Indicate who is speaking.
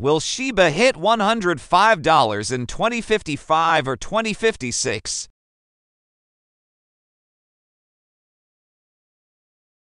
Speaker 1: Will Sheba hit $105 in 2055 or 2056?